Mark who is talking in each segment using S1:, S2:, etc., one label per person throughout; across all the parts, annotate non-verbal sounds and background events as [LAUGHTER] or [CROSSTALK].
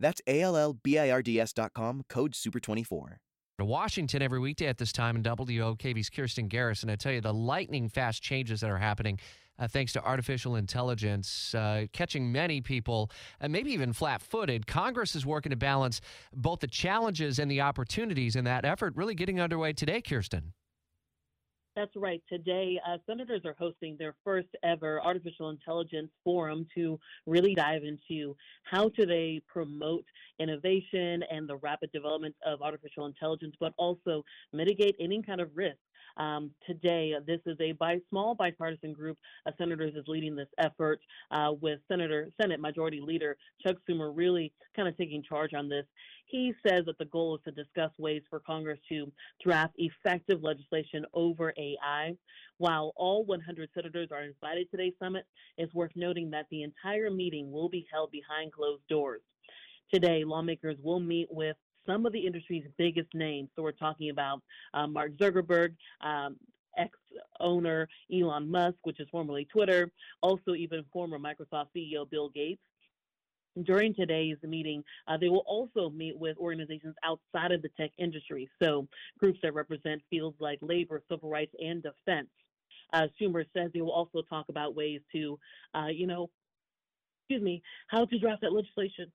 S1: That's A L L B I R D S.com, code SUPER24.
S2: to Washington every weekday at this time in WOKV's Kirstin Garriss. I tell you, the lightning fast changes that are happening uh, thanks to artificial intelligence, uh, catching many people, uh, maybe even flat footed. Congress is working to balance both the challenges and the opportunities in that effort, really getting underway today, Kirstin.
S3: That's right. Today, uh, senators are hosting their first ever artificial intelligence forum to really dive into how do they promote innovation and the rapid development of artificial intelligence, but also mitigate any kind of risk. Um, today, this is a bi- small bipartisan group of senators is leading this effort uh, with Senator Senate Majority Leader Chuck Schumer really kind of taking charge on this. He says that the goal is to discuss ways for Congress to draft effective legislation over AI. While all 100 senators are invited to today's summit, it's worth noting that the entire meeting will be held behind closed doors. Today, lawmakers will meet with some of the industry's biggest names. So we're talking about uh, Mark Zuckerberg, um, X owner Elon Musk, which is formerly Twitter, also even former Microsoft CEO Bill Gates. During today's meeting, uh, they will also meet with organizations outside of the tech industry, so groups that represent fields like labor, civil rights, and defense. Uh, Schumer says they will also talk about ways to, uh, you know, excuse me, how to draft that legislation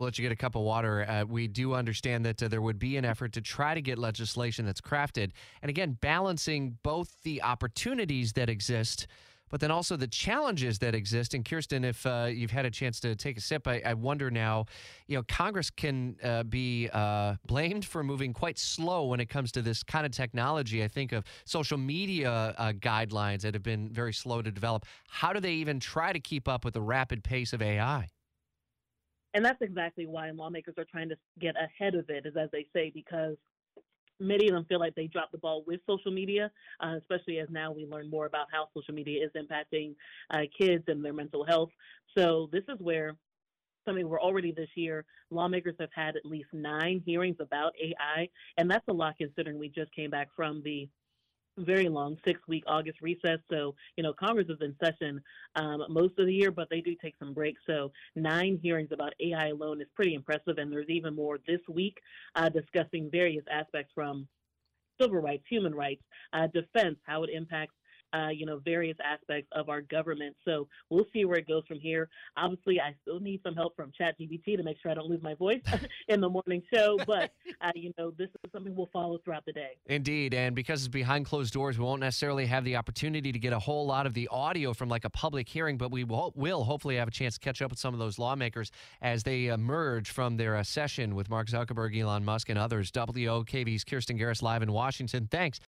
S2: We'll let you get a cup of water. Uh, we do understand that uh, there would be an effort to try to get legislation that's crafted. And again, balancing both the opportunities that exist, but then also the challenges that exist. And Kirstin, if uh, you've had a chance to take a sip, I, I wonder now, you know, Congress can uh, be uh, blamed for moving quite slow when it comes to this kind of technology. I think of social media uh, guidelines that have been very slow to develop. How do they even try to keep up with the rapid pace of AI?
S3: And that's exactly why lawmakers are trying to get ahead of it, is as they say, because many of them feel like they dropped the ball with social media, uh, especially as now we learn more about how social media is impacting uh, kids and their mental health. So this is where something we're already this year, lawmakers have had at least nine hearings about AI, and that's a lot considering we just came back from the very long six week August recess. So, you know, Congress is in session um, most of the year, but they do take some breaks. So, nine hearings about AI alone is pretty impressive. And there's even more this week uh, discussing various aspects from civil rights, human rights, uh, defense, how it impacts uh, you know, various aspects of our government. So we'll see where it goes from here. Obviously, I still need some help from ChatGPT to make sure I don't lose my voice [LAUGHS] in the morning show. But [LAUGHS] uh, you know, this is something we'll follow throughout the day.
S2: Indeed, and because it's behind closed doors, we won't necessarily have the opportunity to get a whole lot of the audio from like a public hearing. But we will, will hopefully have a chance to catch up with some of those lawmakers as they emerge from their uh, session with Mark Zuckerberg, Elon Musk, and others. WOKV's Kirstin Garriss live in Washington. Thanks